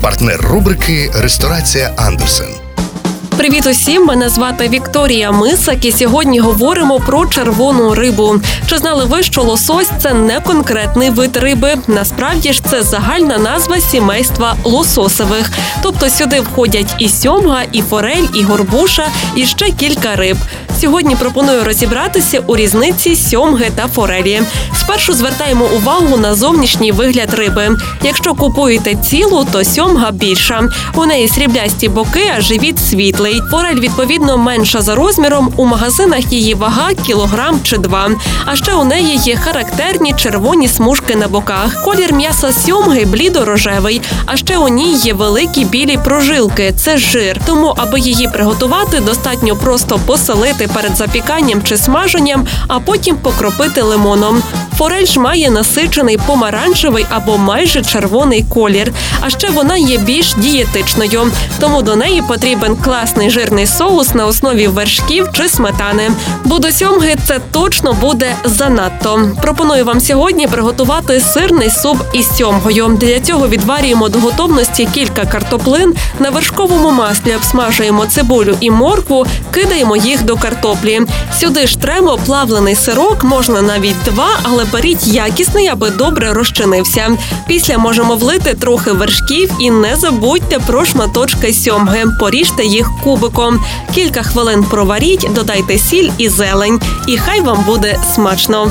Партнер рубрики Ресторація Андерсен. Привіт усім! Мене звати Вікторія Мисак, і сьогодні говоримо про червону рибу. Чи знали ви, що лосось це не конкретний вид риби? Насправді ж це загальна назва сімейства лососових. Тобто сюди входять і сьомга, і форель, і горбуша, і ще кілька риб. Сьогодні пропоную розібратися у різниці сьомги та форелі. Спершу звертаємо увагу на зовнішній вигляд риби. Якщо купуєте цілу, то сьомга більша. У неї сріблясті боки, а живіт світлий. Форель відповідно менша за розміром. У магазинах її вага кілограм чи два. А ще у неї є характерні червоні смужки на боках. Колір м'яса сьомги блідо-рожевий. А ще у ній є великі білі прожилки. Це жир. Тому, аби її приготувати, достатньо просто посолити перед запіканням чи смаженням, а потім покропити лимоном. Форель ж має насичений помаранчевий або майже червоний колір. А ще вона є більш дієтичною, тому до неї потрібен класний жирний соус на основі вершків чи сметани. Бо до сьомги це точно буде занадто. Пропоную вам сьогодні приготувати сирний суп із сьомгою. Для цього відварюємо до готовності кілька картоплин. На вершковому маслі обсмажуємо цибулю і моркву, кидаємо їх до картоплі. Сюди ж тремо плавлений сирок, можна навіть два, але беріть якісний, аби добре розчинився. Після можемо влити трохи вершків і не забудьте про шматочки сьомги. Поріжте їх кубиком. Кілька хвилин проваріть, додайте сіль і зелень. І хай вам буде смачно.